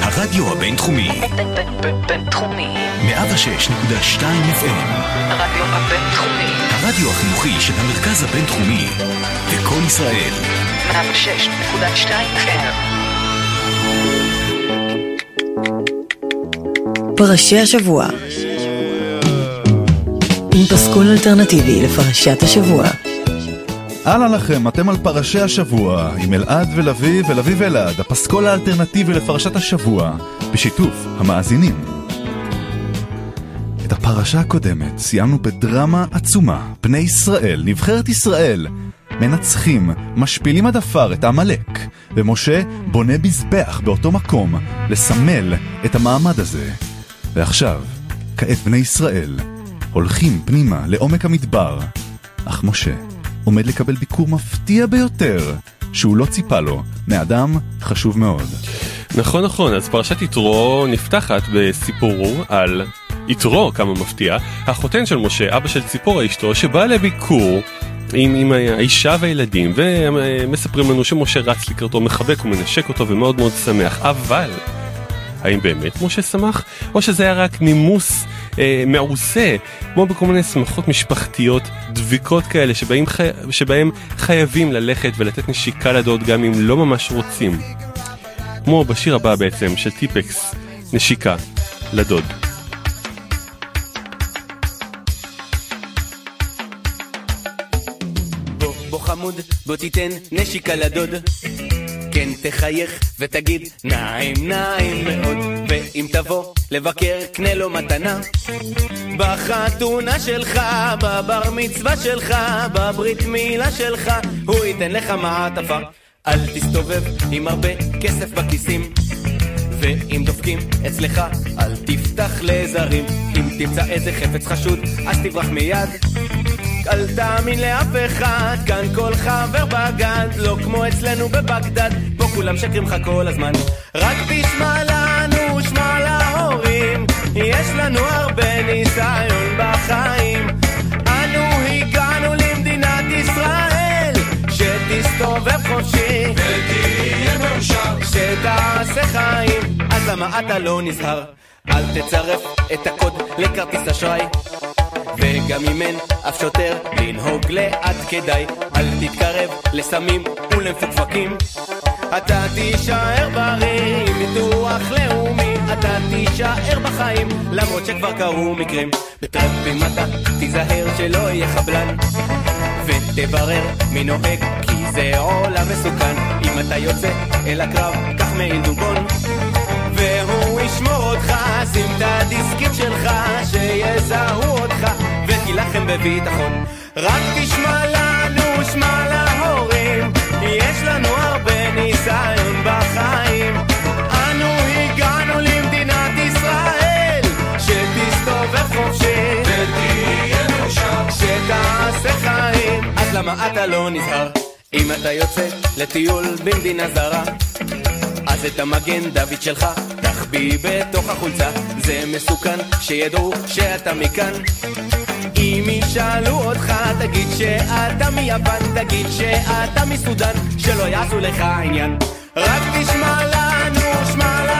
הרדיו הבינתחומי. בינתחומי. 106.2 FM. הרדיו הבינתחומי. הרדיו החינוכי של המרכז הבינתחומי. לקום ישראל. 106.2 FM. פרשי השבוע עם פסקול אלטרנטיבי לפרשת השבוע. אהלן לכם, אתם על פרשי השבוע, עם אלעד ולוי ולוי ואלעד, הפסקול האלטרנטיבי לפרשת השבוע, בשיתוף המאזינים. את הפרשה הקודמת סיימנו בדרמה עצומה, בני ישראל, נבחרת ישראל, מנצחים, משפילים עד עפר את עמלק, ומשה בונה מזבח באותו מקום, לסמל את המעמד הזה. ועכשיו, כעת בני ישראל, הולכים פנימה לעומק המדבר, אך משה עומד לקבל ביקור מפתיע ביותר, שהוא לא ציפה לו, מאדם חשוב מאוד. נכון נכון, אז פרשת יתרו נפתחת בסיפור על יתרו, כמה מפתיע, החותן של משה, אבא של ציפורה אשתו, שבא לביקור עם, עם האישה והילדים, ומספרים לנו שמשה רץ לקראתו, מחבק ומנשק אותו ומאוד מאוד שמח, אבל האם באמת משה שמח, או שזה היה רק נימוס אה, מעושה, כמו בכל מיני שמחות משפחתיות דביקות כאלה, שבהם, חי... שבהם חייבים ללכת ולתת נשיקה לדוד גם אם לא ממש רוצים. כמו בשיר הבא בעצם, של טיפקס, נשיקה לדוד. בוא, בוא חמוד, בוא תיתן נשיקה לדוד. כן תחייך ותגיד נעים נעים מאוד. ואם תבוא לבקר קנה לו מתנה. בחתונה שלך, בבר מצווה שלך, בברית מילה שלך הוא ייתן לך מעטפה. אל תסתובב עם הרבה כסף בכיסים. ואם דופקים אצלך, אל תפתח לזרים. אם תמצא איזה חפץ חשוד, אז תברח מיד אל תאמין לאף אחד, כאן כל חבר בגד, לא כמו אצלנו בבגדד, פה כולם שקרים לך כל הזמן. רק תשמע לנו, שמע להורים, יש לנו הרבה ניסיון בחיים. אנו הגענו למדינת ישראל, שתסתובב חופשי, ותהיה מאושר, שתעשה חיים, אז למה אתה לא נזהר? אל תצרף את הקוד לכרטיס אשראי. וגם אם אין אף שוטר לנהוג לאט כדאי. אל תתקרב לסמים ולמפוקפקים. אתה תישאר בריא עם ביטוח לאומי. אתה תישאר בחיים למרות שכבר קרו מקרים. בטרמפים אתה תיזהר שלא יהיה חבלן. ותברר מי נוהג כי זה עולם מסוכן אם אתה יוצא אל הקרב קח מעיל דובון והוא ישמור אותך, שים את הדיסקית שלך, שיזהו אותך, ותילחם בביטחון. רק תשמע לנו, שמע להורים, יש לנו הרבה ניסיון בחיים. אנו הגענו למדינת ישראל, שתסתובב חופשי, ותהיה מאושר, שתעשה חיים. אז למה אתה לא נזהר? אם אתה יוצא לטיול במדינה זרה אז את המגן דוד שלך תחביא בתוך החולצה. זה מסוכן שידעו שאתה מכאן. אם ישאלו אותך תגיד שאתה מיוון תגיד שאתה מסודן שלא יעשו לך עניין. רק תשמע לנו, שמע להורים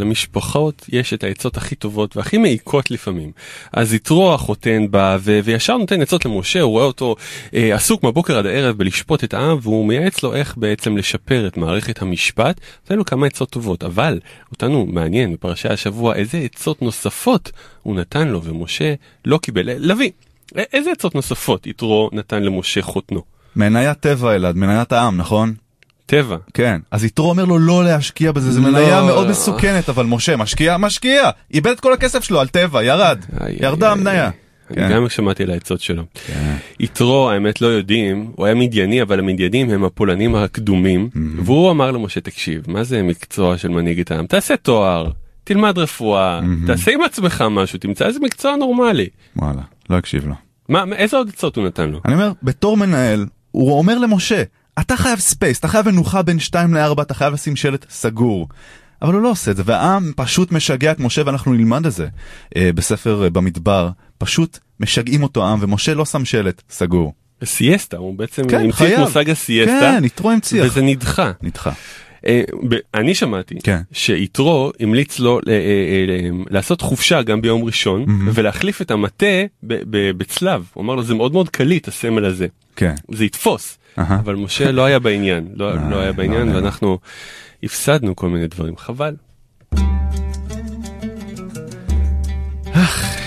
למשפחות יש את העצות הכי טובות והכי מעיקות לפעמים. אז יתרו החותן בא ו- וישר נותן עצות למשה, הוא רואה אותו אה, עסוק מהבוקר עד הערב בלשפוט את העם והוא מייעץ לו איך בעצם לשפר את מערכת המשפט. נותן לו כמה עצות טובות, אבל אותנו מעניין בפרשי השבוע איזה עצות נוספות הוא נתן לו ומשה לא קיבל. אה, א- איזה עצות נוספות יתרו נתן למשה חותנו? מניית טבע אלעד, מניית העם, נכון? טבע. כן. אז יתרו אומר לו לא להשקיע בזה, זו לא. מניה מאוד מסוכנת, אבל משה, משקיע? משקיע! איבד את כל הכסף שלו על טבע, ירד. ירדה המניה. כן. גם שמעתי על העצות שלו. יתרו האמת לא יודעים הוא היה מדייני אבל המדיינים הם הפולנים הקדומים והוא אמר למשה תקשיב מה זה מקצוע של מנהיג את העם תעשה תואר תלמד רפואה תעשה עם עצמך משהו תמצא איזה מקצוע נורמלי. וואלה, לא הקשיב לו. מה איזה עוד עצות הוא נתן לו? אני אומר, בתור מנהל, הוא אומר למשה, אתה חייב space, אתה חייב מנוחה בין 2 ל-4, אתה חייב לשים שלט סגור. אבל הוא לא עושה את זה, והעם פשוט משגע את משה ואנחנו נלמד את זה. אה, בספר אה, במדבר, פשוט משגעים אותו העם ומשה לא שם שלט סגור. סיאסטה הוא בעצם כן, המציא את. מושג הסיאסטה כן, יתרו המציא. וזה נדחה. נדחה. אה, אני שמעתי כן. שיתרו המליץ לו לעשות חופשה גם ביום ראשון ולהחליף את המטה בצלב הוא אמר לו זה מאוד מאוד קליט הסמל הזה כן. זה יתפוס. אבל משה לא היה בעניין לא אה, לא היה לא בעניין היה. ואנחנו הפסדנו כל מיני דברים חבל.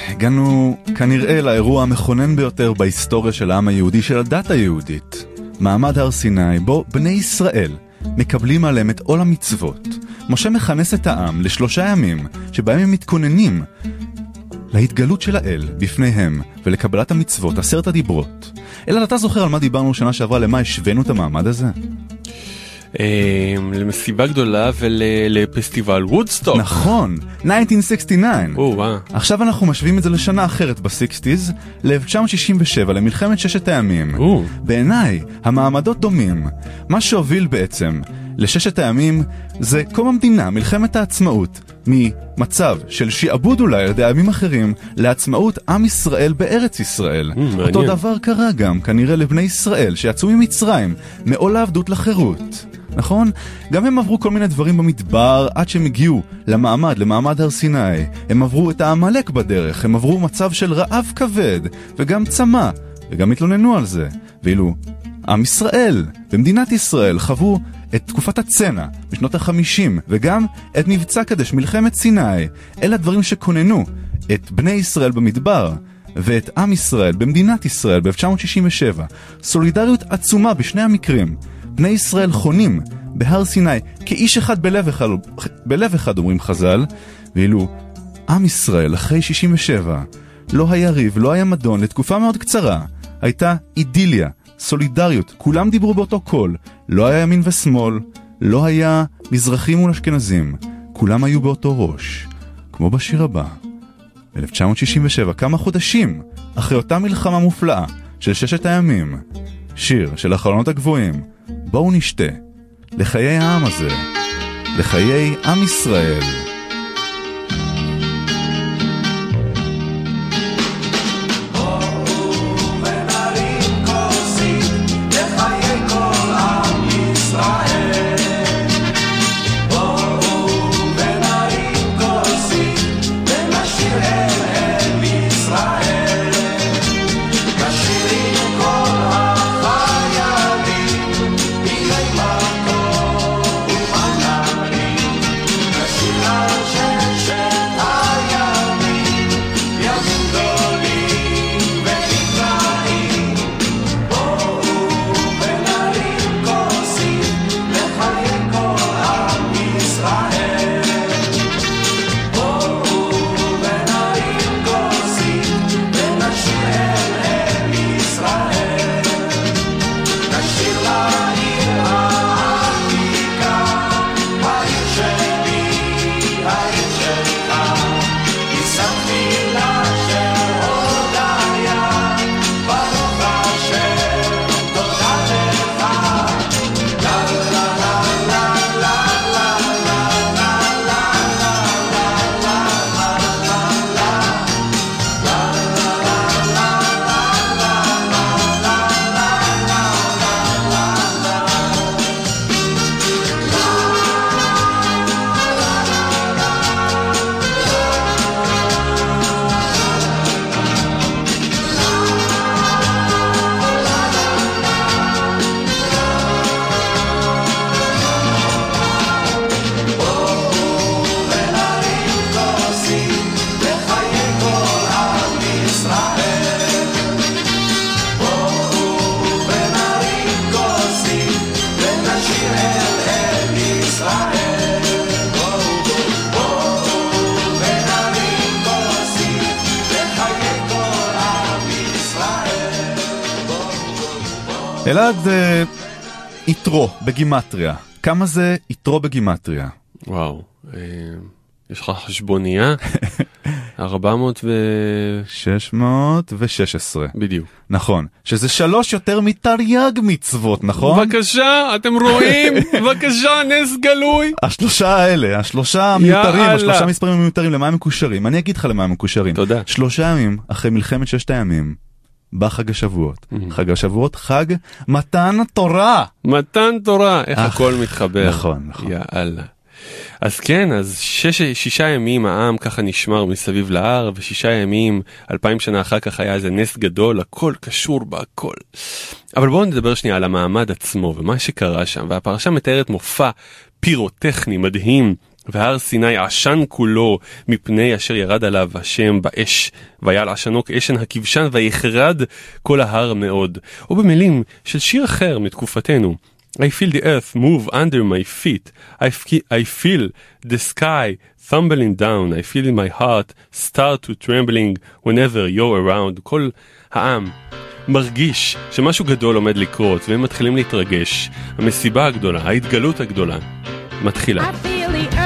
הגענו כנראה לאירוע המכונן ביותר בהיסטוריה של העם היהודי, של הדת היהודית. מעמד הר סיני, בו בני ישראל מקבלים עליהם את עול המצוות. משה מכנס את העם לשלושה ימים, שבהם הם מתכוננים להתגלות של האל בפניהם ולקבלת המצוות, עשרת הדיברות. אלא אתה זוכר על מה דיברנו שנה שעברה, למה השווינו את המעמד הזה? אה, למסיבה גדולה ולפסטיבל וודסטוק. נכון, 1969. או, וואו. עכשיו אנחנו משווים את זה לשנה אחרת ב-60's, ל-1967, למלחמת ששת הימים. בעיניי, המעמדות דומים. מה שהוביל בעצם לששת הימים זה קום המדינה, מלחמת העצמאות, ממצב של שעבוד אולי על ידי עמים אחרים, לעצמאות עם ישראל בארץ ישראל. Mm, מעניין. אותו דבר קרה גם כנראה לבני ישראל שיצאו ממצרים, מעול העבדות לחירות. נכון? גם הם עברו כל מיני דברים במדבר עד שהם הגיעו למעמד, למעמד הר סיני. הם עברו את העמלק בדרך, הם עברו מצב של רעב כבד, וגם צמא, וגם התלוננו על זה. ואילו עם ישראל ומדינת ישראל חוו את תקופת הצנע בשנות החמישים, וגם את מבצע קדש, מלחמת סיני. אלה הדברים שכוננו את בני ישראל במדבר. ואת עם ישראל במדינת ישראל ב-1967. סולידריות עצומה בשני המקרים. בני ישראל חונים בהר סיני כאיש אחד בלב אחד, בלב אחד אומרים חז"ל, ואילו עם ישראל אחרי 67 לא היה ריב, לא היה מדון, לתקופה מאוד קצרה. הייתה אידיליה, סולידריות, כולם דיברו באותו קול. לא היה ימין ושמאל, לא היה מזרחים מול אשכנזים. כולם היו באותו ראש. כמו בשיר הבא. ב-1967, כמה חודשים אחרי אותה מלחמה מופלאה של ששת הימים, שיר של החלונות הגבוהים, בואו נשתה, לחיי העם הזה, לחיי עם ישראל. אלעד, אה, יתרו בגימטריה. כמה זה יתרו בגימטריה? וואו, אה, יש לך חשבונייה? 400 ו... 616. בדיוק. נכון. שזה שלוש יותר מתרי"ג מצוות, נכון? בבקשה, אתם רואים? בבקשה, נס גלוי. השלושה האלה, השלושה המיותרים. השלושה מספרים המיותרים, למה הם מקושרים? אני אגיד לך למה הם מקושרים. תודה. שלושה ימים אחרי מלחמת ששת הימים, בא חג השבועות. חג השבועות, חג מתן תורה. מתן תורה, איך אך, הכל מתחבר. נכון, נכון. יאללה. אז כן, אז שש, שישה ימים העם ככה נשמר מסביב להר, ושישה ימים, אלפיים שנה אחר כך היה איזה נס גדול, הכל קשור בהכל. אבל בואו נדבר שנייה על המעמד עצמו ומה שקרה שם, והפרשה מתארת מופע פירוטכני מדהים. והר סיני עשן כולו מפני אשר ירד עליו השם באש, והיה על עשנו כאשן הכבשן ויחרד כל ההר מאוד. או במילים של שיר אחר מתקופתנו. I feel the earth move under my feet. I, fe- I feel the sky tumbling down. I feel my heart start to trembling whenever you're around. כל העם מרגיש שמשהו גדול עומד לקרות והם מתחילים להתרגש. המסיבה הגדולה, ההתגלות הגדולה, מתחילה. I feel the earth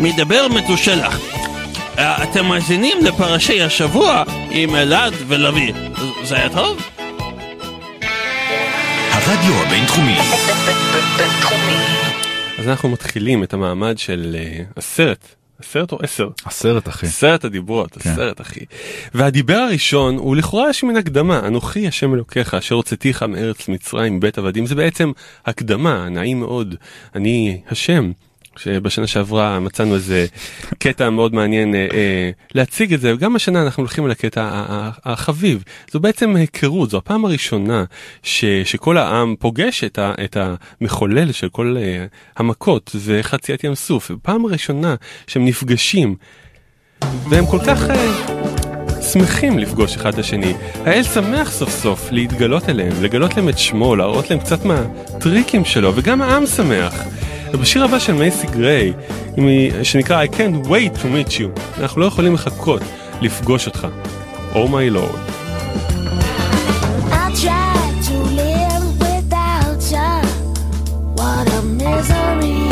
מדבר מתושלח. אה, אתם מאזינים לפרשי השבוע עם אלעד ולוי. זה היה טוב? הרדיו הבינתחומי, בינתחומי. אז אנחנו מתחילים את המעמד של אה, הסרט, הסרט או עשר? הסרט, אחי. עשרת הדיברות, כן. הסרט אחי. והדיבר הראשון הוא לכאורה יש מן הקדמה, אנוכי השם אלוקיך אשר הוצאתיך מארץ מצרים בית עבדים, זה בעצם הקדמה, נעים מאוד, אני השם. שבשנה שעברה מצאנו איזה קטע מאוד מעניין אה, אה, להציג את זה וגם השנה אנחנו הולכים לקטע החביב זו בעצם היכרות זו הפעם הראשונה ש, שכל העם פוגש את, ה, את המחולל של כל אה, המכות זה חציית ים סוף פעם ראשונה שהם נפגשים והם כל כך אה, שמחים לפגוש אחד את השני. האל שמח סוף סוף להתגלות אליהם, לגלות להם את שמו, להראות להם קצת מהטריקים שלו, וגם העם שמח. ובשיר הבא של מייסי גריי, שנקרא I can't wait to meet you, אנחנו לא יכולים לחכות לפגוש אותך. Oh my lord. Misery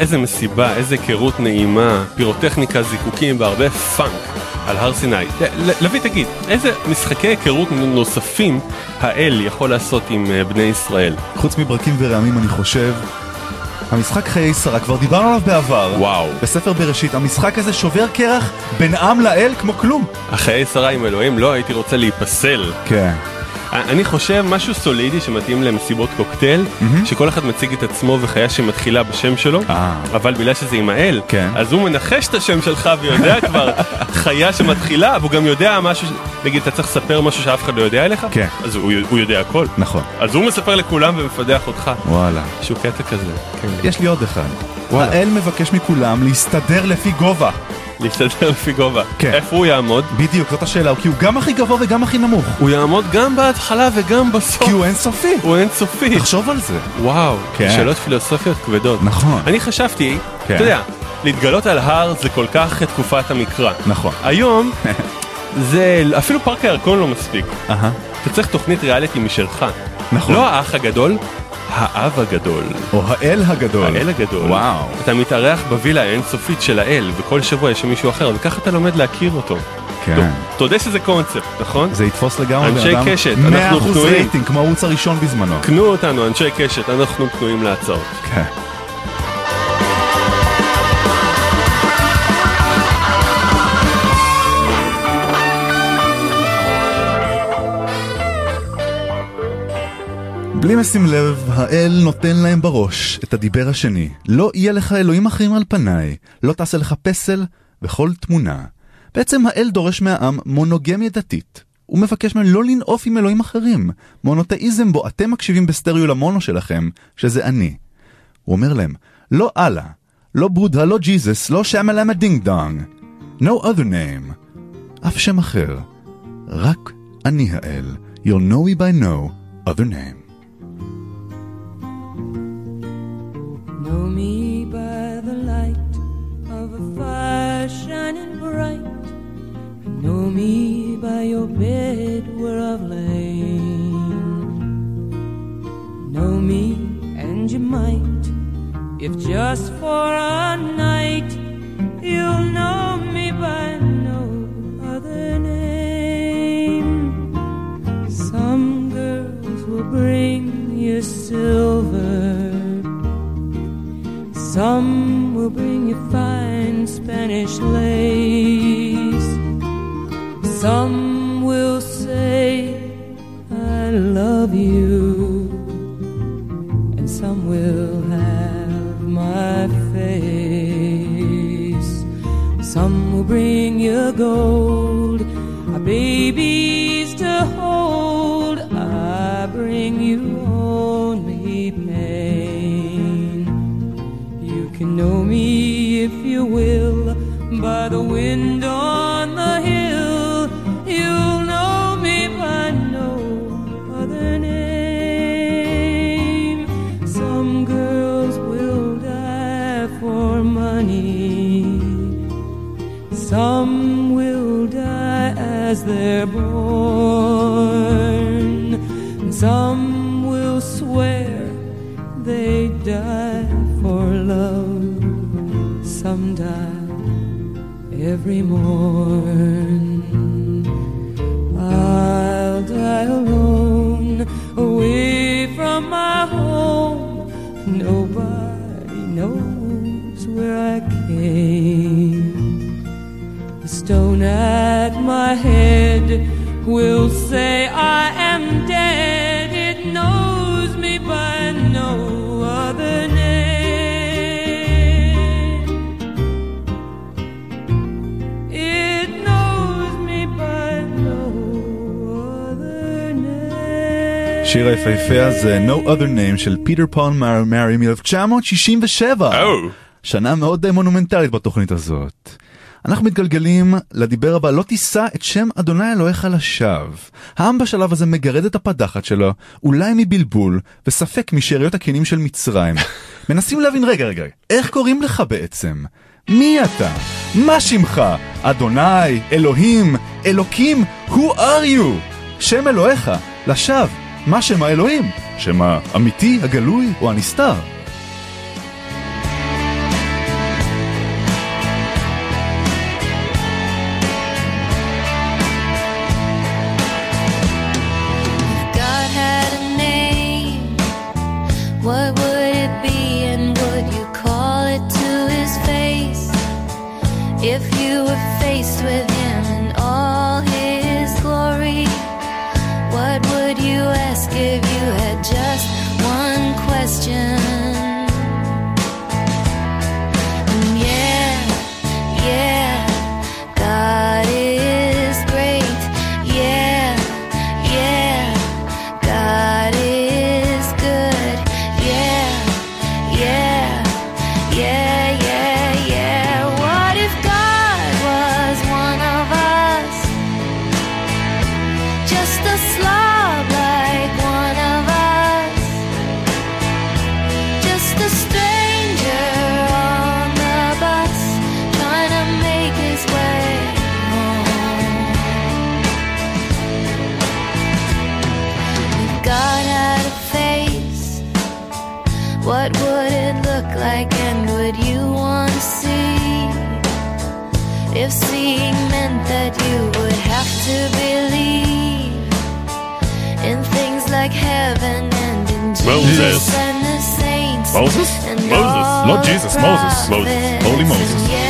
איזה מסיבה, איזה היכרות נעימה, פירוטכניקה, זיקוקים והרבה פאנק על הר סיני. לביא, תגיד, איזה משחקי היכרות נוספים האל יכול לעשות עם אה, בני ישראל? חוץ מברקים ורעמים אני חושב, המשחק חיי שרה, כבר דיברנו עליו בעבר. וואו. בספר בראשית, המשחק הזה שובר קרח בין עם לאל כמו כלום. החיי שרה עם אלוהים לא הייתי רוצה להיפסל. כן. אני חושב משהו סולידי שמתאים למסיבות קוקטייל, שכל אחד מציג את עצמו וחיה שמתחילה בשם שלו, אה. אבל בגלל שזה עם האל, כן. אז הוא מנחש את השם שלך ויודע כבר חיה שמתחילה, והוא גם יודע משהו, נגיד אתה צריך לספר משהו שאף אחד לא יודע עליך, כן. אז הוא, יודע הכל. נכון. אז הוא מספר לכולם ומפדח אותך. וואלה. שהוא קטע כזה. כן. יש לי עוד אחד. האל מבקש מכולם להסתדר לפי גובה. להסתדר לפי גובה. כן. איפה הוא יעמוד? בדיוק, זאת השאלה, כי הוא גם הכי גבוה וגם הכי נמוך. הוא יעמוד גם בהתחלה וגם בסוף. כי הוא אינסופי. הוא אינסופי. תחשוב על זה. וואו, כן. שאלות פילוסופיות כבדות. נכון. אני חשבתי, כן. אתה יודע, להתגלות על הר זה כל כך תקופת המקרא. נכון. היום, זה אפילו פארק הירקון לא מספיק. אהה. אתה צריך תוכנית ריאליטי משלך. נכון. לא האח הגדול, האב הגדול. או האל הגדול. האל הגדול. וואו. אתה מתארח בווילה האינסופית של האל, וכל שבוע יש שם מישהו אחר, וככה אתה לומד להכיר אותו. כן. טוב, תודה שזה קונספט, נכון? זה יתפוס לגמרי אנשי אדם. קשת, 100% אנחנו פנויים. רייטינג, כמו הערוץ הראשון בזמנו. קנו אותנו, אנשי קשת, אנחנו פנויים להצעות. כן. בלי משים לב, האל נותן להם בראש את הדיבר השני. לא יהיה לך אלוהים אחרים על פניי, לא תעשה לך פסל וכל תמונה. בעצם האל דורש מהעם מונוגמיה דתית. הוא מבקש מהם לא לנאוף עם אלוהים אחרים. מונותאיזם בו אתם מקשיבים בסטריאו למונו שלכם, שזה אני. הוא אומר להם, לא אללה, לא בודה, לא ג'יזוס, לא שמה למה דינג דונג. No other name. אף שם אחר. רק אני האל. You'll know me by no other name. Know me by the light of a fire shining bright. Know me by your bed where I've lain. Know me, and you might, if just for a night, you'll know me by no other name. Some girls will bring you silver. Some will bring you fine Spanish lace. They're born. Some will swear they die for love. Some die every morn. Stone at my head will say I am dead. It knows me by no other name. It knows me by no other name. שיר היפהפה הזה, No Other Name של פיטר פון מארי מ-1967. או. שנה מאוד אה, מונומנטלית בתוכנית הזאת. אנחנו מתגלגלים לדיבר הבא, לא תישא את שם אדוני אלוהיך לשווא. העם בשלב הזה מגרד את הפדחת שלו, אולי מבלבול, וספק משאריות הכנים של מצרים. מנסים להבין, רגע, רגע, איך קוראים לך בעצם? מי אתה? מה שמך? אדוני, אלוהים, אלוקים, who are you? שם אלוהיך, לשווא, מה שם האלוהים? שם האמיתי, הגלוי או הנסתר? If seeing meant that you would have to believe in things like heaven and in Jesus Moses. and the saints. Moses? And Moses. Not Jesus, Moses. Moses. Holy. Moses.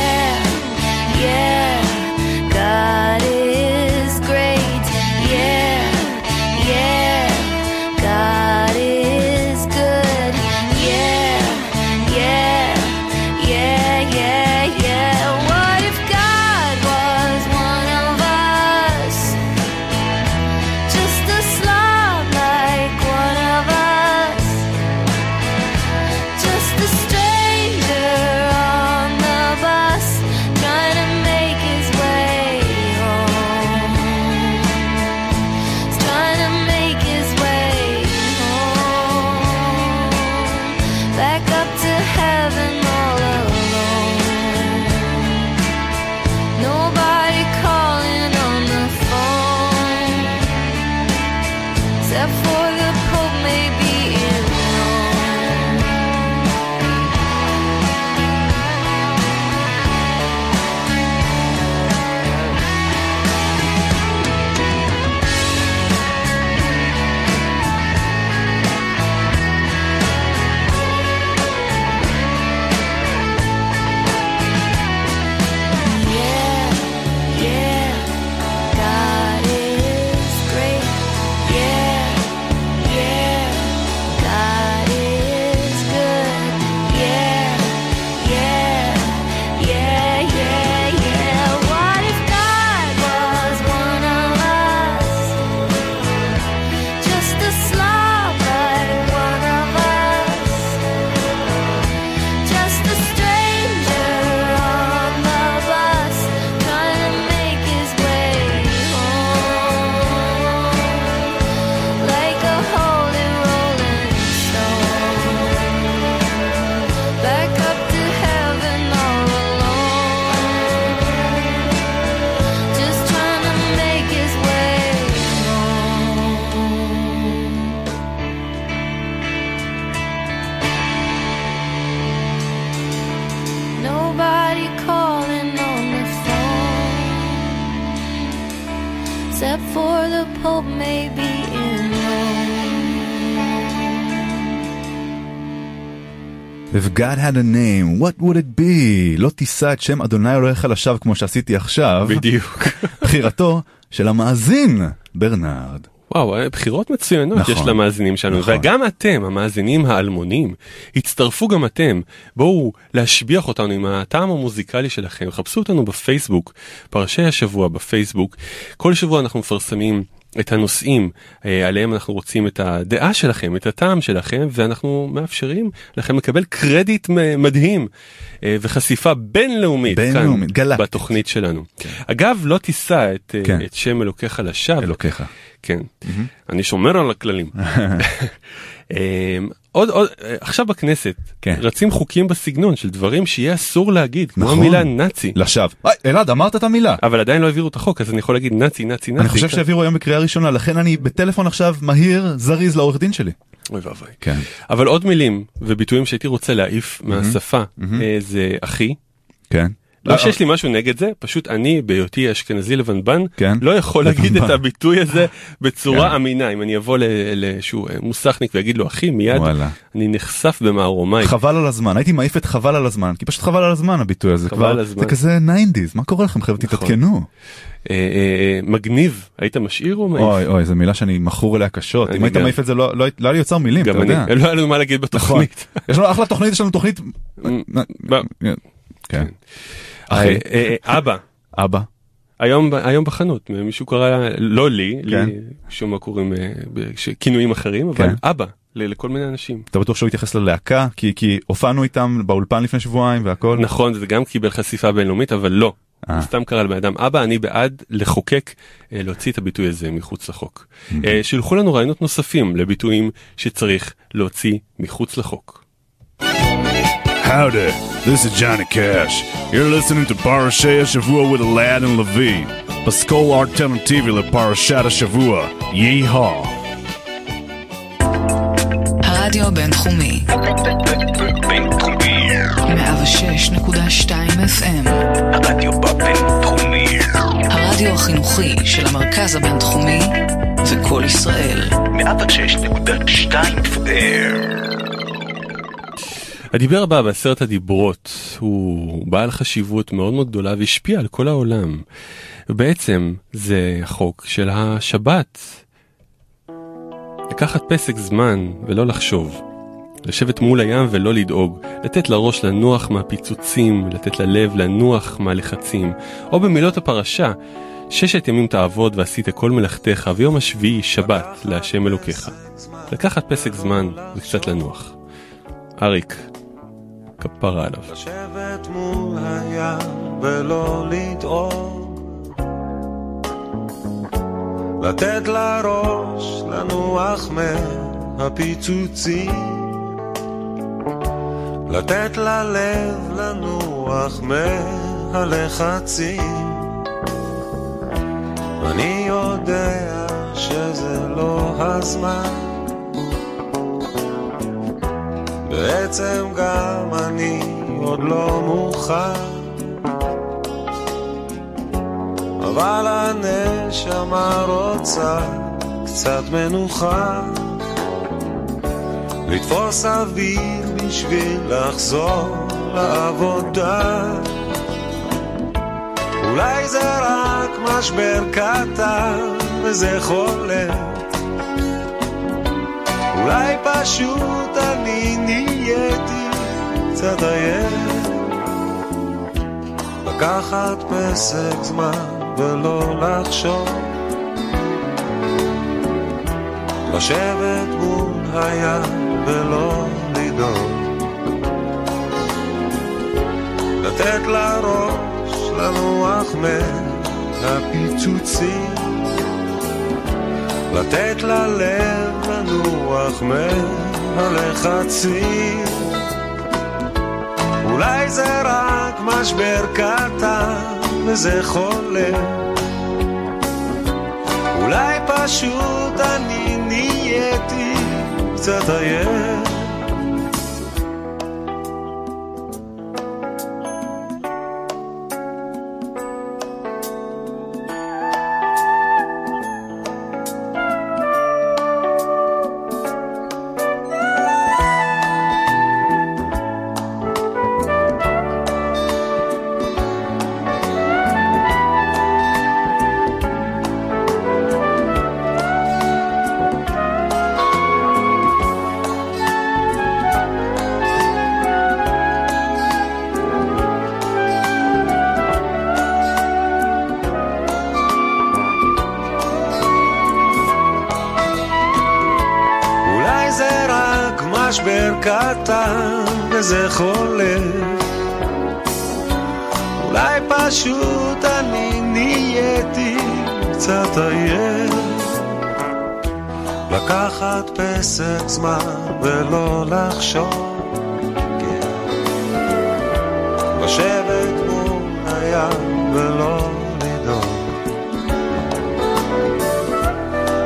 God had a name, what would it be? לא תישא את שם אדוני אלוהיך לשווא כמו שעשיתי עכשיו. בדיוק. בחירתו של המאזין, ברנרד. וואו, בחירות מצוינות נכון. יש למאזינים שלנו, נכון. וגם אתם, המאזינים האלמונים, הצטרפו גם אתם, בואו להשביח אותנו עם הטעם המוזיקלי שלכם, חפשו אותנו בפייסבוק, פרשי השבוע בפייסבוק, כל שבוע אנחנו מפרסמים את הנושאים אה, עליהם אנחנו רוצים את הדעה שלכם, את הטעם שלכם, ואנחנו מאפשרים לכם לקבל קרדיט מדהים אה, וחשיפה בינלאומית, בינלאומית, כאן, גלקטית. בתוכנית שלנו. אגב, לא תישא את, אה, כן. את שם אלוקיך לשווא. אלוקיך. כן, אני שומר על הכללים. עוד עוד עכשיו בכנסת כן. רצים חוקים בסגנון של דברים שיהיה אסור להגיד כמו נכון. המילה נאצי לשווא. אלעד, אמרת את המילה. אבל עדיין לא העבירו את החוק אז אני יכול להגיד נאצי נאצי נאצי. אני חושב שהעבירו היום בקריאה ראשונה, לכן אני בטלפון עכשיו מהיר, זריז לעורך דין שלי. אוי ואבוי. כן. אבל עוד מילים וביטויים שהייתי רוצה להעיף מהשפה אה, זה אחי. כן. לא שיש לי משהו נגד זה פשוט אני בהיותי אשכנזי לבנבן כן. לא יכול להגיד לבנבן. את הביטוי הזה בצורה כן. אמינה אם אני אבוא לאיזשהו אה, מוסכניק ויגיד לו אחי מיד וואלה. אני נחשף במערומיי. חבל על הזמן, הייתי מעיף את חבל על הזמן, כי פשוט חבל על הזמן הביטוי הזה חבל הזמן. זה כזה 90's, מה קורה לכם חבר'ה, נכון. תתעדכנו. אה, אה, מגניב היית משאיר או מעיף? אוי אוי, זו מילה שאני מכור אליה קשות, אם היית. מעיף את זה לא לא- לא היה לי יוצר מילים, אתה גם אני, יודע. לא היה לנו מה להגיד נכון. בתוכנית. יש לנו אחלה תוכנית, יש לנו תוכנית, אחי, אה, אה, אבא, אבא, היום היום בחנות מישהו קרא לא לי, לי כן. משום מה קוראים אה, כינויים אחרים, אבל כן. אבא ל- לכל מיני אנשים. אתה בטוח שהוא התייחס ללהקה, כי כי הופענו איתם באולפן לפני שבועיים והכל. נכון זה גם קיבל חשיפה בינלאומית אבל לא. אה. סתם קרא לבן אדם אבא אני בעד לחוקק אה, להוציא את הביטוי הזה מחוץ לחוק. אה, שילחו לנו רעיונות נוספים לביטויים שצריך להוציא מחוץ לחוק. Howdy, this is Johnny Cash. You're listening to Parashay Shavua with Lad and Levi. פסקול אלטרנטיבי לפרשת השבוע. יהי-haw. הרדיו הבינתחומי, בינתחומי. 106.2 FM, הרדיו בבינתחומי. הרדיו החינוכי של המרכז הבינתחומי זה קול ישראל. 106.2 FM. הדיבר הבא בעשרת הדיברות הוא בעל חשיבות מאוד מאוד גדולה והשפיע על כל העולם. ובעצם זה החוק של השבת. לקחת פסק זמן ולא לחשוב. לשבת מול הים ולא לדאוג, לתת לראש לנוח מהפיצוצים, לתת ללב לנוח מהלחצים, או במילות הפרשה, ששת ימים תעבוד ועשית כל מלאכתך, ויום השביעי שבת להשם אלוקיך. לקחת פסק זמן וקצת לנוח. אריק, כפרה עליו. לשבת מול הים ולא לדאוג. לתת לראש לנוח מהפיצוצים. לתת ללב לנוח מהלחצים. אני יודע שזה לא הזמן בעצם גם אני עוד לא מוכן. אבל הנשמה רוצה קצת מנוחה. לתפוס אוויר בשביל לחזור לעבודה. אולי זה רק משבר קטן וזה חולף. אולי פשוט אני נהייתי קצת עייף. לקחת פסק זמן ולא לחשוב. לשבת מול הים ולא לדאוג. לתת לראש לנוח מהפיצוצים. לתת ללב לנוח מהלחצים אולי זה רק משבר קטן וזה חולף אולי פשוט אני נהייתי קצת עייף לקחת פסק זמן ולא לחשוב. כן. לשבת מול הים ולא לדאוג.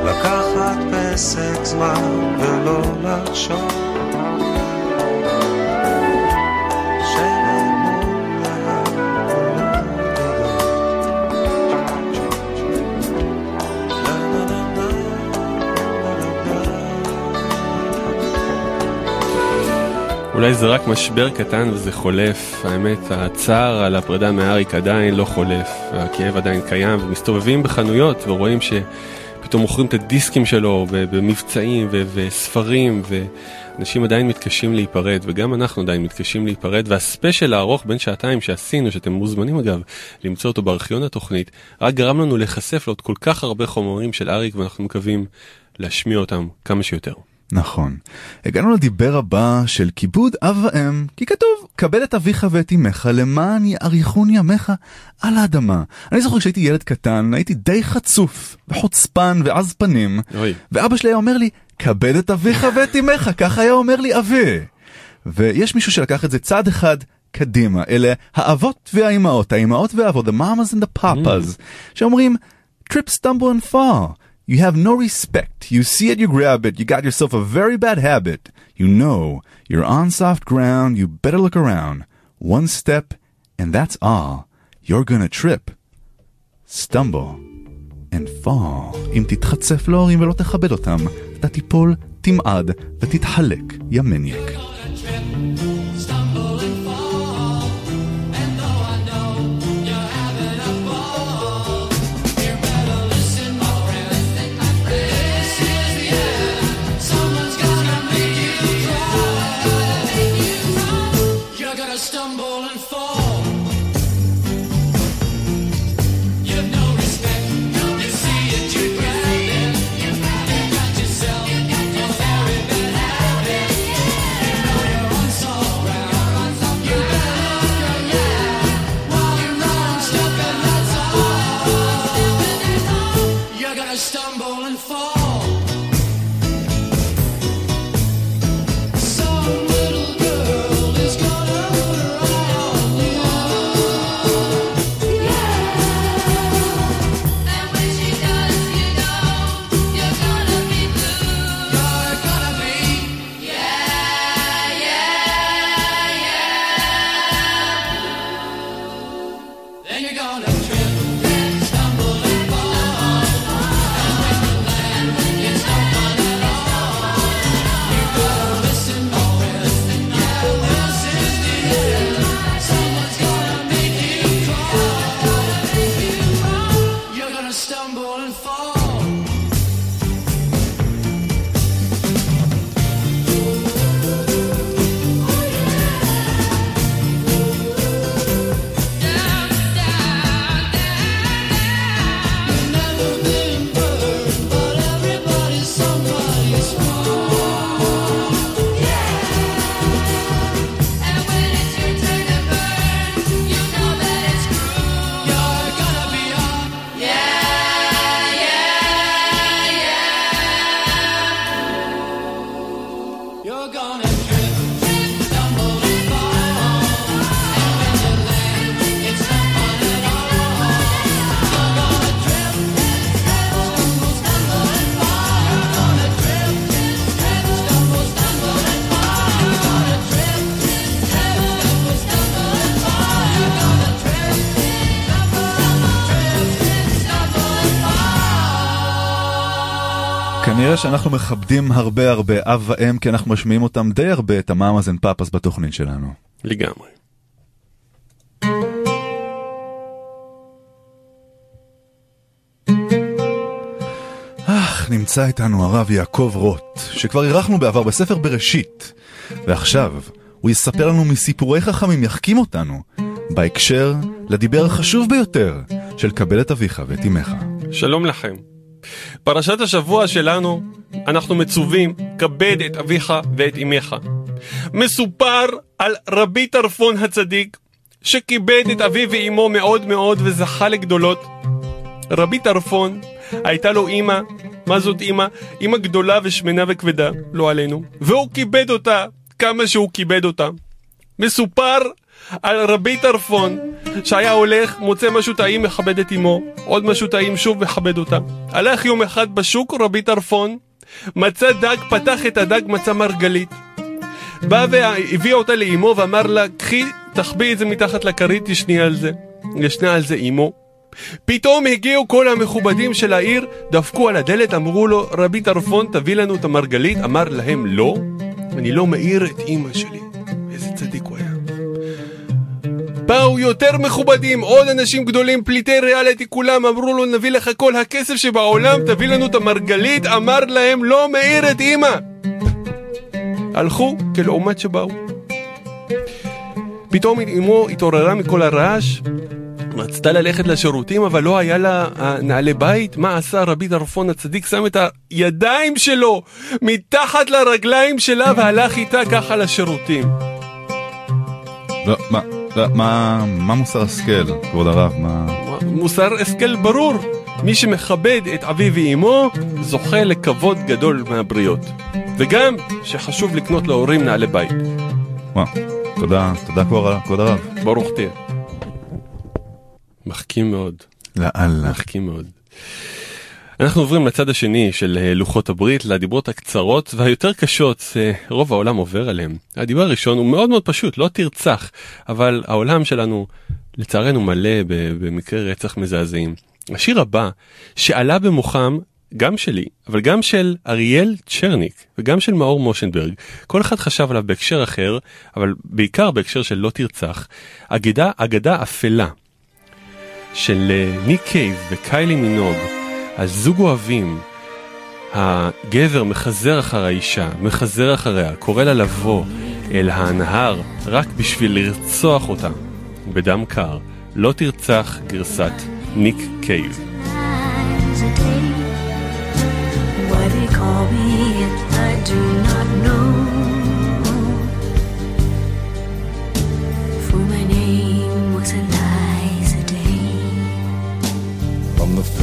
לקחת פסק זמן ולא לחשוב אולי זה רק משבר קטן וזה חולף, האמת, הצער על הפרידה מאריק עדיין לא חולף, הכאב עדיין קיים, ומסתובבים בחנויות ורואים שפתאום מוכרים את הדיסקים שלו במבצעים ו- וספרים, ואנשים עדיין מתקשים להיפרד, וגם אנחנו עדיין מתקשים להיפרד, והספיישל הארוך בין שעתיים שעשינו, שאתם מוזמנים אגב למצוא אותו בארכיון התוכנית, רק גרם לנו להיחשף לעוד כל כך הרבה חומרים של אריק, ואנחנו מקווים להשמיע אותם כמה שיותר. נכון. הגענו לדיבר הבא של כיבוד אב ואם, כי כתוב, כבד את אביך ואת אמך למען יאריכון ימיך על האדמה. אני זוכר כשהייתי ילד קטן, הייתי די חצוף, וחוצפן ועז פנים, אוי. ואבא שלי היה אומר לי, כבד את אביך ואת אמך, ככה היה אומר לי אבי. ויש מישהו שלקח את זה צעד אחד קדימה, אלה האבות והאימהות, האימהות והאבות, the mamas and the papas, שאומרים, trip, stumble and fall. You have no respect. You see it, you grab it. You got yourself a very bad habit. You know you're on soft ground. You better look around. One step, and that's all. You're gonna trip, stumble, and fall. אם תתחצף להורים ולא תכבד אותם, אתה תיפול, תמעד ותתחלק ימניק. You're כנראה שאנחנו מכבדים הרבה הרבה אב ואם, כי אנחנו משמיעים אותם די הרבה, את ה Mamas and Papas בתוכנית שלנו. לגמרי. אך, נמצא איתנו הרב יעקב רוט, שכבר אירחנו בעבר בספר בראשית, ועכשיו הוא יספר לנו מסיפורי חכמים יחכים אותנו, בהקשר לדיבר החשוב ביותר של קבל את אביך ואת אמך. שלום לכם. פרשת השבוע שלנו אנחנו מצווים, כבד את אביך ואת אמך. מסופר על רבי טרפון הצדיק, שכיבד את אביו ואמו מאוד מאוד וזכה לגדולות. רבי טרפון, הייתה לו אימא, מה זאת אימא? אימא גדולה ושמנה וכבדה, לא עלינו, והוא כיבד אותה כמה שהוא כיבד אותה. מסופר על רבי טרפון, שהיה הולך, מוצא משהו טעים, מכבד את אמו, עוד משהו טעים, שוב מכבד אותה. הלך יום אחד בשוק רבי טרפון, מצא דג, פתח את הדג, מצא מרגלית. בא והביא אותה לאמו ואמר לה, קחי, תחביא את זה מתחת לכרית, תשני על זה. ישנה על זה אמו. פתאום הגיעו כל המכובדים של העיר, דפקו על הדלת, אמרו לו, רבי טרפון, תביא לנו את המרגלית. אמר להם, לא, אני לא מעיר את אימא שלי. איזה צדיק הוא. באו יותר מכובדים, עוד אנשים גדולים, פליטי ריאליטי כולם, אמרו לו, נביא לך כל הכסף שבעולם, תביא לנו את המרגלית. אמר להם, לא מעיר את אימא. הלכו כלעומת שבאו. פתאום אמו התעוררה מכל הרעש, רצתה ללכת לשירותים, אבל לא היה לה אה, נעלי בית. מה עשה רבי טרפון הצדיק? שם את הידיים שלו מתחת לרגליים שלה והלך איתה ככה לשירותים. לא, מה, מה, מה מוסר השכל, כבוד הרב? מה... מוסר השכל ברור. מי שמכבד את אביו ואמו, זוכה לכבוד גדול מהבריות. וגם שחשוב לקנות להורים נעלי בית. וואו, תודה, תודה כבוד הרב. ברוך תהיה. מחכים מאוד. לאללה. מחכים מאוד. אנחנו עוברים לצד השני של אה, לוחות הברית, לדיברות הקצרות והיותר קשות, אה, רוב העולם עובר עליהם. הדיבר הראשון הוא מאוד מאוד פשוט, לא תרצח, אבל העולם שלנו לצערנו מלא במקרי רצח מזעזעים. השיר הבא, שעלה במוחם, גם שלי, אבל גם של אריאל צ'רניק וגם של מאור מושנברג, כל אחד חשב עליו בהקשר אחר, אבל בעיקר בהקשר של לא תרצח, אגדה, אגדה אפלה של אה, ניק קייב וקיילי מינוג, על זוג אוהבים. הגבר מחזר אחר האישה, מחזר אחריה, קורא לה לבוא אל הנהר רק בשביל לרצוח אותה. בדם קר, לא תרצח גרסת ניק קייב.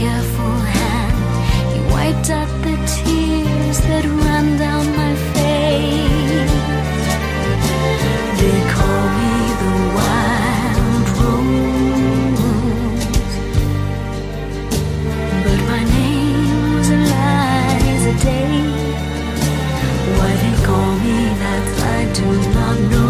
careful hand, he wiped out the tears that ran down my face. They call me the wild rose. But my name was Eliza Day. Why they call me that I do not know.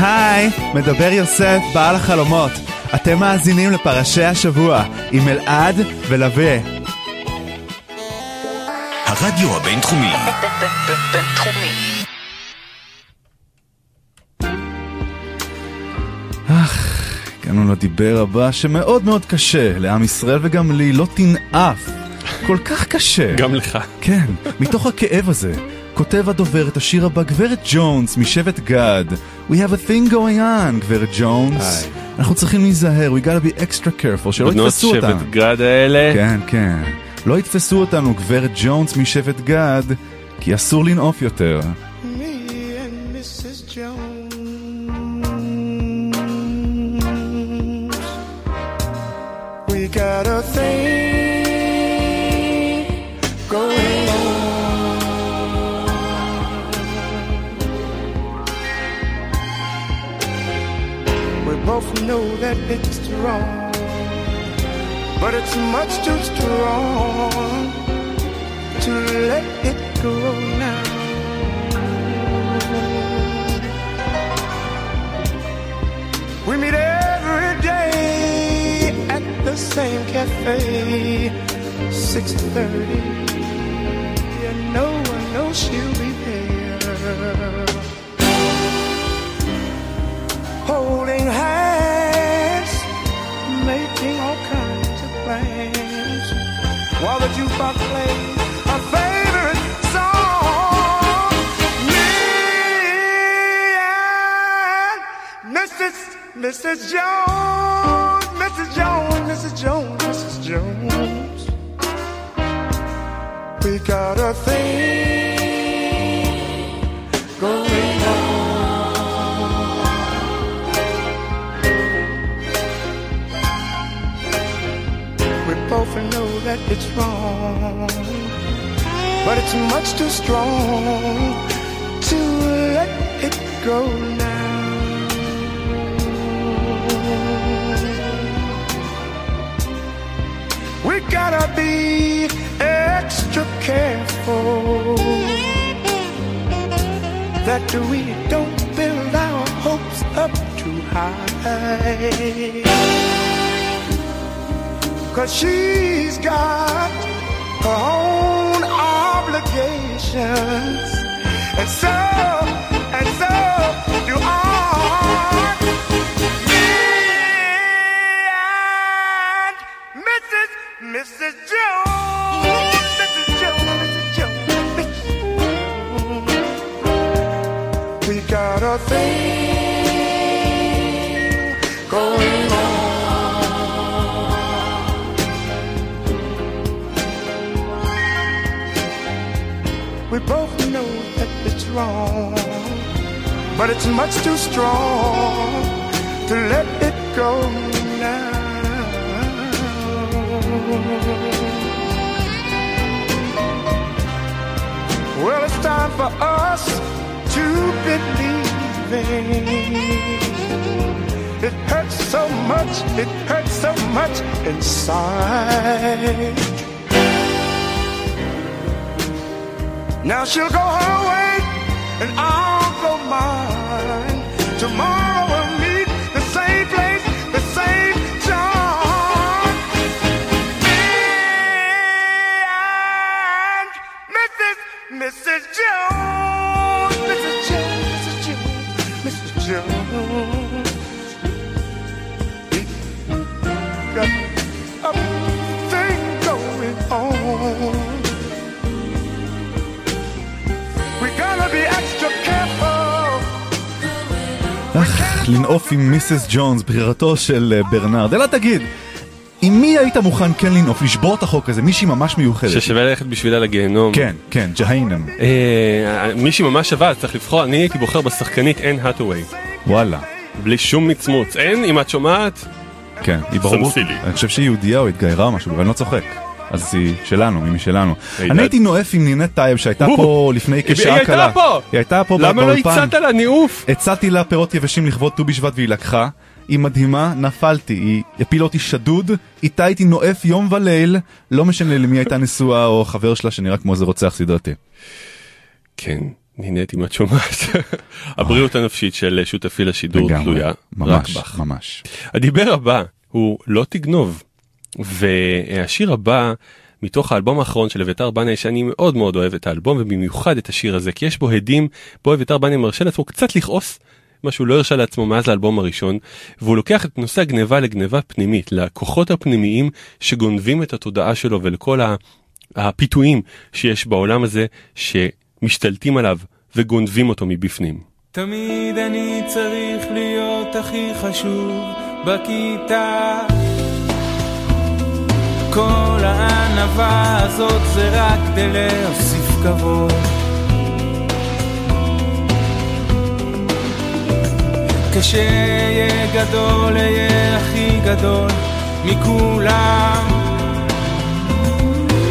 היי, מדבר יוסף, בעל החלומות. אתם מאזינים לפרשי השבוע עם אלעד ולווה. הרדיו הבינתחומי. בינתחומי. הגענו לדיבר הבא שמאוד מאוד קשה לעם ישראל וגם לי, לא תנאף. כל כך קשה. גם לך. כן, מתוך הכאב הזה. כותב הדובר את השיר הבא, גברת ג'ונס משבט גד. We have a thing going on, גברת ג'ונס. אנחנו צריכים להיזהר, we gotta be extra careful, שלא בנות יתפסו אותנו. שבט גד האלה. כן, כן. לא יתפסו אותנו, גברת ג'ונס משבט גד, כי אסור לנאוף יותר. Me and Mrs. Jones. We got a thing both know that it's wrong, but it's much too strong to let it go now. We meet every day at the same cafe, 6:30. Yeah, no one knows she'll be there. Holding hands, making all kinds of plans, while the jukebox plays our favorite song. Me and Mrs. Mrs. Jones, Mrs. Jones, Mrs. Jones, Mrs. Jones. We got a thing it's wrong, but it's much too strong to let it go now. We gotta be extra careful that we don't build our hopes up too high. Cause she's got her own obligations. And so, and so do I. Me and Mrs. Mrs. Jones, Mrs. Jones, Mrs. Jones, Mrs. Jones. We got a thing We both know that it's wrong, but it's much too strong to let it go now. Well, it's time for us to believe It hurts so much, it hurts so much inside. Now she'll go her way and I'll go mine. Tomorrow אך, לנעוף עם Mrs. Jones, בחירתו של אה, ברנרד. אלא תגיד, עם מי היית מוכן כן לנעוף, לשבור את החוק הזה? מישהי ממש מיוחדת. ששווה ללכת בשבילה לגיהנום. כן, כן, ג'היינם. אה, מישהי ממש שווה, צריך לבחור, אני הייתי בוחר בשחקנית אן האטווי. וואלה. בלי שום מצמוץ. אין, אם את שומעת, כן, היא ברור. אני חושב שהיא יהודייה או התגיירה או משהו, ואני לא צוחק. אז היא שלנו, מי משלנו. אני. הייתי נועף עם נינת טייב שהייתה. פה לפני היא כשעה הייתה קלה. פה! היא הייתה פה למה לא באולפן. הצעת לה ניאוף? הצעתי לה פירות יבשים לכבוד ט"ו בשבט והיא לקחה. היא מדהימה, נפלתי, היא הפילה אותי שדוד, איתה הייתי נועף יום וליל, לא משנה למי הייתה נשואה או חבר שלה שנראה כמו איזה רוצח סדרתי. כן, נהניתי אם את שומעת. הבריאות הנפשית של שותפי לשידור תלויה רק ממש, בך. ממש. הדיבר הבא הוא לא תגנוב, והשיר הבא מתוך האלבום האחרון של אביתר בנאי שאני מאוד מאוד אוהב את האלבום ובמיוחד את השיר הזה כי יש בו הדים בו אביתר בנאי מרשה לעצמו קצת לכעוס. מה שהוא לא הרשה לעצמו מאז האלבום הראשון והוא לוקח את נושא הגניבה לגניבה פנימית לכוחות הפנימיים שגונבים את התודעה שלו ולכל הפיתויים שיש בעולם הזה שמשתלטים עליו וגונבים אותו מבפנים. תמיד אני צריך להיות הכי חשוב בכיתה כל הענווה הזאת זה רק כדי להוסיף כבוד. כשאהיה גדול אהיה הכי גדול מכולם.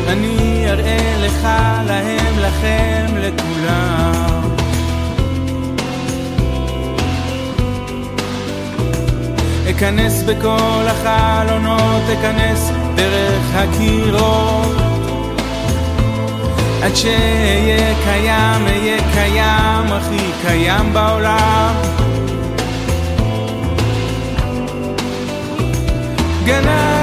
אני אראה לך, להם, לכם, לכולם. אכנס בכל החלונות, אכנס דרך הקירות. עד שאהיה קיים, אהיה קיים, הכי קיים בעולם. גנב,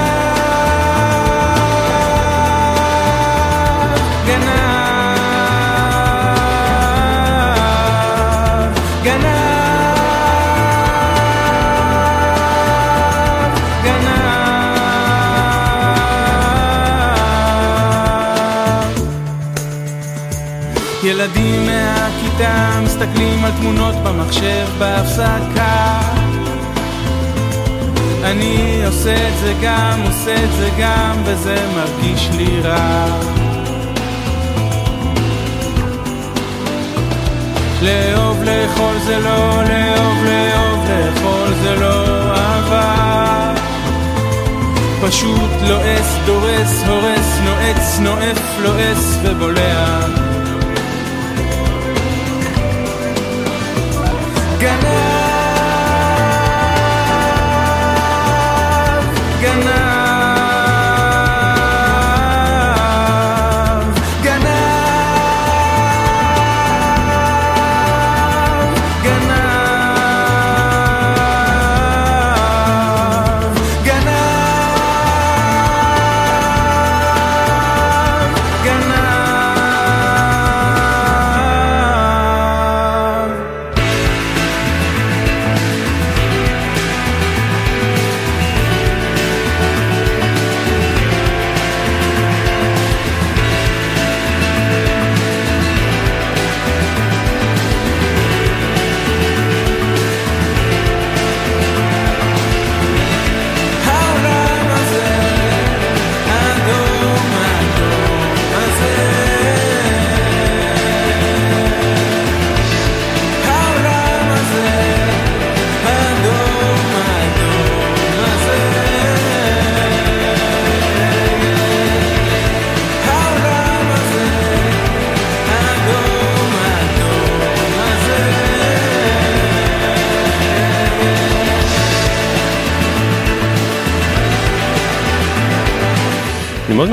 מסתכלים על תמונות במחשב בהפסקה אני עושה את זה גם, עושה את זה גם, וזה מרגיש לי רע. לאהוב לאכול זה לא, לאהוב לאהוב לאכול זה לא אהבה. פשוט לועס, דורס, הורס, נועץ, נואף, לועס ובולע. גנב,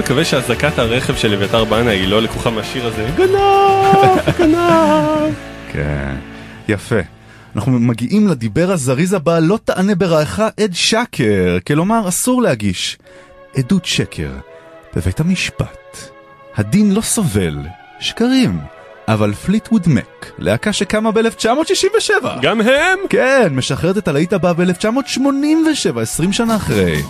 מקווה שהזעקת הרכב של אביתר בנאי היא לא לקוחה מהשיר הזה. גנב, גנב. כן, יפה. אנחנו מגיעים לדיבר הזריז הבא, לא תענה ברעך עד שקר, כלומר אסור להגיש עדות שקר בבית המשפט. הדין לא סובל שקרים, אבל פליטווד מק, להקה שקמה ב-1967. גם הם? כן, משחררת את הלהיט הבא ב-1987, 20 שנה אחרי.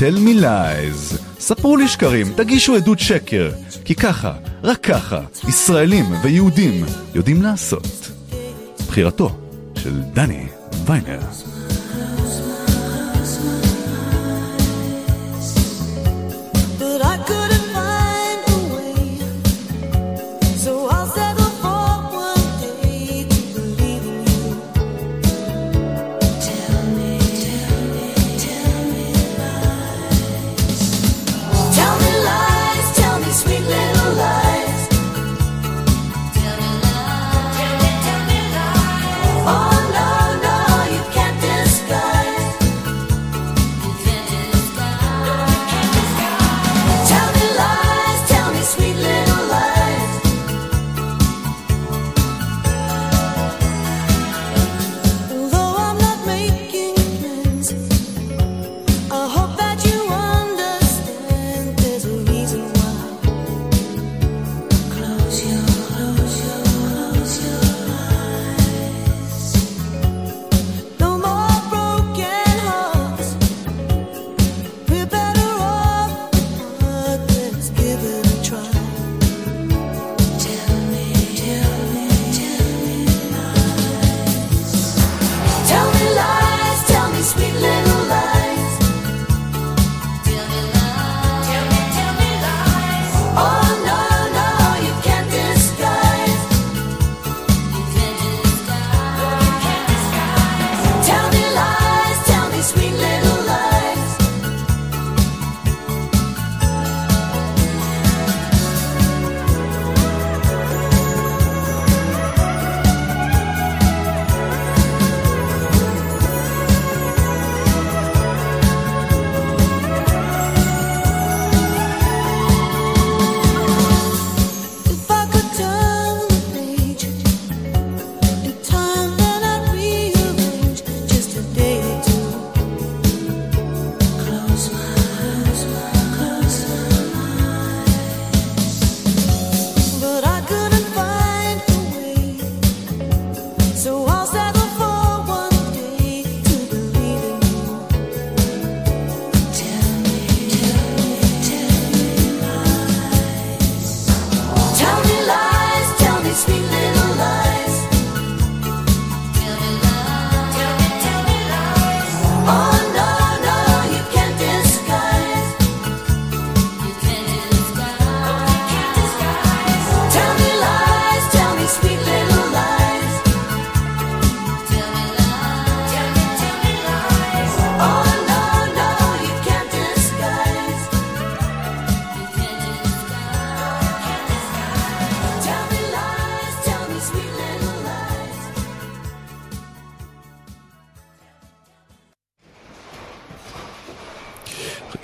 Tell me lies. ספרו לי שקרים, תגישו עדות שקר. כי ככה, רק ככה, ישראלים ויהודים יודעים לעשות. בחירתו של דני ויינר.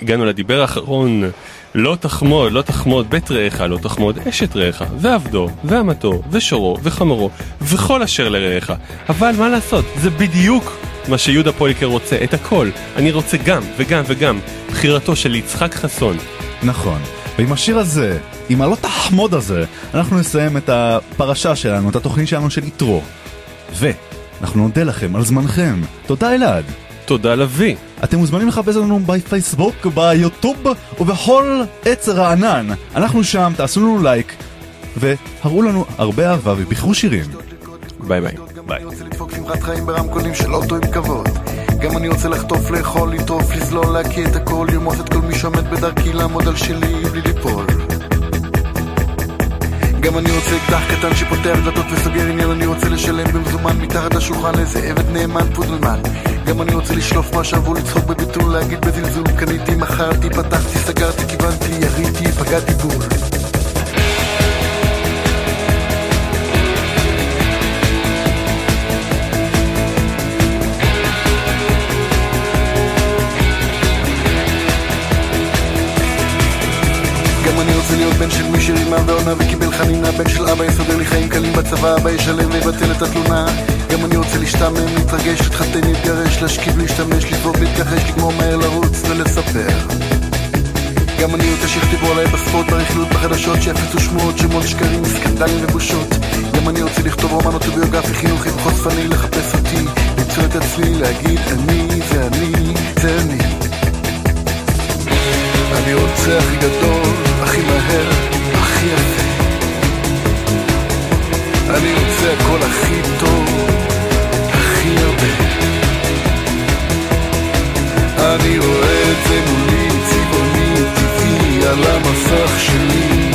הגענו לדיבר האחרון, לא תחמוד, לא תחמוד בית רעך, לא תחמוד אשת רעך, ועבדו, ואמתו, ושורו, וחמורו, וכל אשר לרעך. אבל מה לעשות, זה בדיוק מה שיהודה פוליקר רוצה, את הכל. אני רוצה גם, וגם, וגם. בחירתו של יצחק חסון. נכון. ועם השיר הזה, עם הלא תחמוד הזה, אנחנו נסיים את הפרשה שלנו, את התוכנית שלנו של יתרו. ואנחנו נודה לכם על זמנכם. תודה אלעד. תודה לביא. אתם מוזמנים לחפש אותנו בפייסבוק, ביוטיוב ובכל עץ רענן. אנחנו שם, תעשו לנו לייק, והראו לנו הרבה אהבה ובחרו שירים. ביי ביי. ביי. גם אני רוצה לחטוף, לאכול, לטרוף, לזלול, להקיא את הכל לרמוס את כל מי שעומד בדרכי, לעמוד על שלי בלי ליפול גם אני רוצה אקדח קטן שפותח דלתות וסוגר עניין אני רוצה לשלם במזומן מתחת לשולחן לאיזה עבד נאמן פודלמן. גם אני רוצה לשלוף שעבור לצחוק בביטול להגיד בזלזול קניתי, מכרתי, פתחתי, סגרתי, כיוונתי, יריתי, פגעתי בול. גם אני רוצה להיות בן של מי שרימה ועונה וקיבל חנינה בן של אבא יסדר לי חיים קלים בצבא אבא ישלם ויבטל את התלונה. גם אני רוצה להשתעמם, להתרגש, להתחתן, להתגרש, להשכיב, להשתמש, לבעוט, להתכחש, לגמור מהר לרוץ ולספר. גם אני רוצה שיכתבו עליי בספורט, ברכילות, בחדשות, שיפיצו שמועות, שמות, שקרים, סקנדלים ובושות. גם אני רוצה לכתוב רומן אוטוביוגרפי, חינוכי וחושפני, לחפש אותי, למצוא את עצמי, להגיד אני זה אני, זה אני. אני רוצה הכי גדול, הכי מהר, הכי יפה. אני רוצה הכל הכי טוב, הכי הרבה. אני רואה את זה מולי, צבעוני, טבעי, על המסך שלי.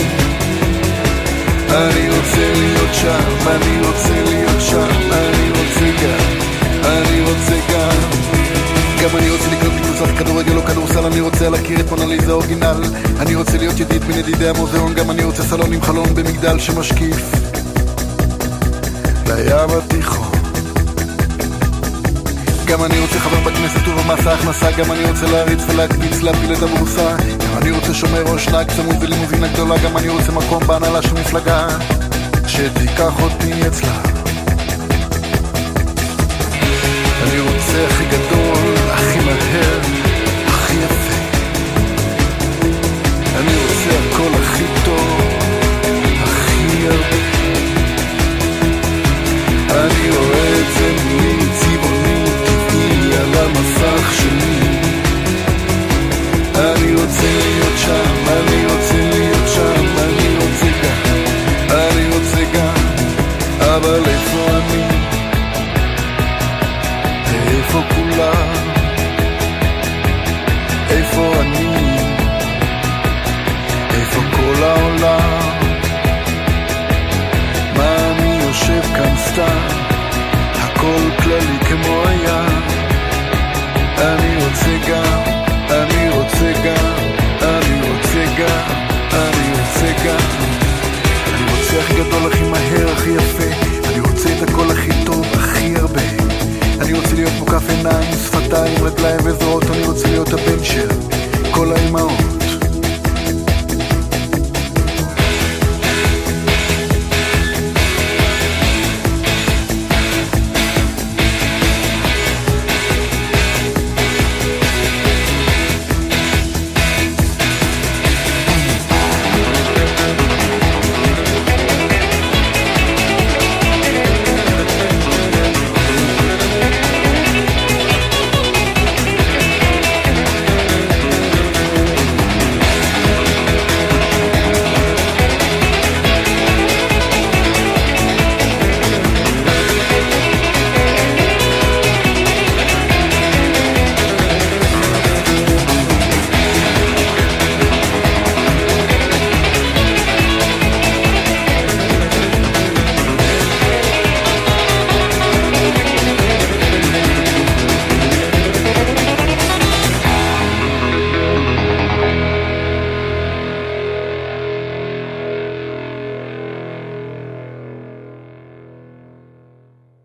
אני רוצה להיות שם, אני רוצה להיות שם, אני רוצה גם, אני רוצה גם. גם אני רוצה לקנות בקבוצת כדורגל או כדורסל, אני רוצה להכיר את מונליזה אורגינל. אני רוצה להיות ידיד בין ידידי המוזיאון, גם אני רוצה סלון עם חלון במגדל שמשקיף לים התיכון. גם אני רוצה חבר בכנסת ובמס ההכנסה, גם אני רוצה להריץ ולהקפיץ, להפיל את הבורסה. גם אני רוצה שומר ראש נהג צמוד ולימוזינה גדולה, גם אני רוצה מקום בהנהלה של מפלגה, שתיקח אותי אצלה. אני רוצה הכי גדול, הכי מהר, אני רואה את זה מולי, צבעוני, טבעי, על המסך שלי. אני רוצה להיות שם, אני